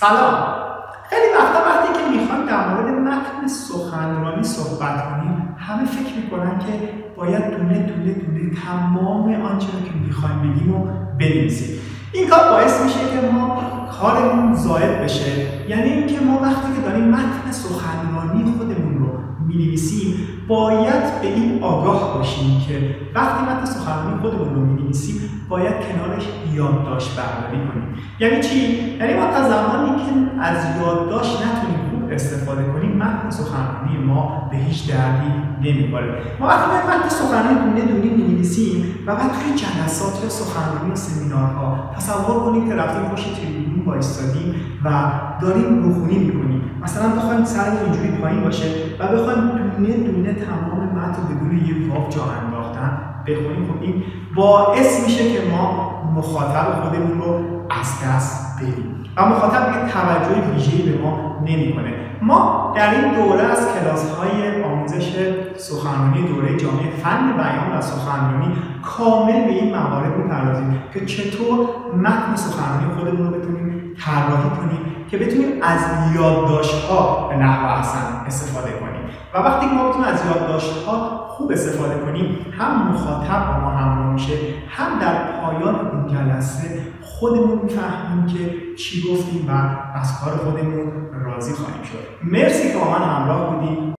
سلام. خیلی وقتا وقتی که می‌خوایم در مورد متن سخنرانی صحبت کنیم همه فکر می‌کنن که باید دونه دونه دونه تمام آنچه رو که می‌خوایم بگیم و بنویسیم. این کار باعث میشه که ما کارمون زاید بشه. یعنی اینکه ما وقتی که داریم متن سخنرانی رو می‌نویسیم باید به این آگاه باشیم که وقتی متن سخنرانی خودمون رو می‌نویسیم باید کنارش یادداشت برداری کنیم. یعنی چی؟ یعنی ما تا زمانی که از یادداشت نتونیم خوب استفاده کنیم متن سخنرانی ما به هیچ دردی نمی‌خوره ما وقتی متن سخنرانی دونه دونه می‌نویسیم و بعد توی جلسات یا سخنرانی و سمینارها تصور کنیم که رفتیم پشت تریبون وایستادیم و داریم روخونی می‌کنیم. مثلا بخوایم سرمون اینجوری پایین باشه و بخوایم دونه دونه تمام متن بدون یه واو جا انداختن. بخونیم خب این باعث میشه که ما مخاطب خودمون رو از دست بدیم. و مخاطب یه توجه ویژه‌ای به ما نمی‌کنه. ما در این دوره از کلاس های آموزش سخنرانی دوره جامعه فن بیان و سخنرانی کامل به این موارد می‌پردازیم که چطور متن سخنرانی خودمون رو بتونیم طراحی کنیم که بتونیم از یادداشت ها به نحو احسن استفاده کنیم. و وقتی که ما بتونیم از یادداشت ها خوب استفاده کنیم هم مخاطب با ما همراه میشه هم در پایان اون جلسه خودمون می‌فهمیم که چی گفتیم و از کار خودمون راضی خواهیم شد. مرسی که با من همراه بودیم